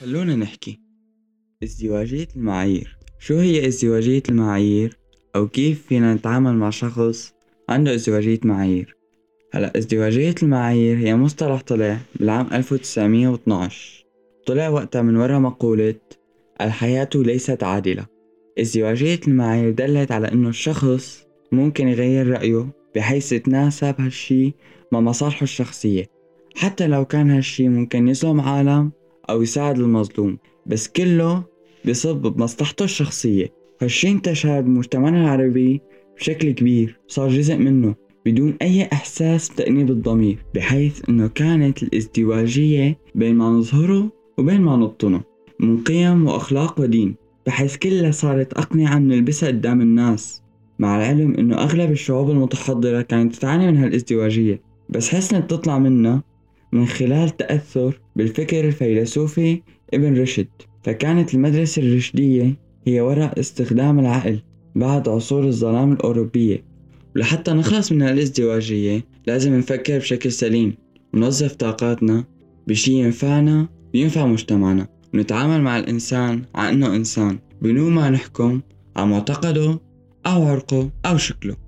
خلونا نحكي. ازدواجية المعايير. شو هي ازدواجية المعايير؟ أو كيف فينا نتعامل مع شخص عنده ازدواجية معايير؟ هلا ازدواجية المعايير هي مصطلح طلع بالعام 1912 طلع وقتها من ورا مقولة الحياة ليست عادلة ازدواجية المعايير دلت على إنه الشخص ممكن يغير رأيه بحيث يتناسب هالشي مع مصالحه الشخصية. حتى لو كان هالشي ممكن يظلم عالم أو يساعد المظلوم بس كله بصب بمصلحته الشخصية. هالشي انتشر بمجتمعنا العربي بشكل كبير صار جزء منه بدون أي إحساس بتأنيب الضمير بحيث أنه كانت الازدواجية بين ما نظهره وبين ما نبطنه من قيم وأخلاق ودين بحيث كلها صارت أقنعة نلبسها قدام الناس مع العلم أنه أغلب الشعوب المتحضرة كانت تعاني من هالازدواجية. بس حسنت تطلع منها من خلال تأثر بالفكر الفيلسوفي ابن رشد فكانت المدرسة الرشدية هي وراء استخدام العقل بعد عصور الظلام الأوروبية. ولحتى نخلص من هالازدواجية لازم نفكر بشكل سليم ونوظف طاقاتنا بشي ينفعنا وينفع مجتمعنا. ونتعامل مع الإنسان على إنه إنسان بدون ما نحكم على معتقده أو عرقه أو شكله.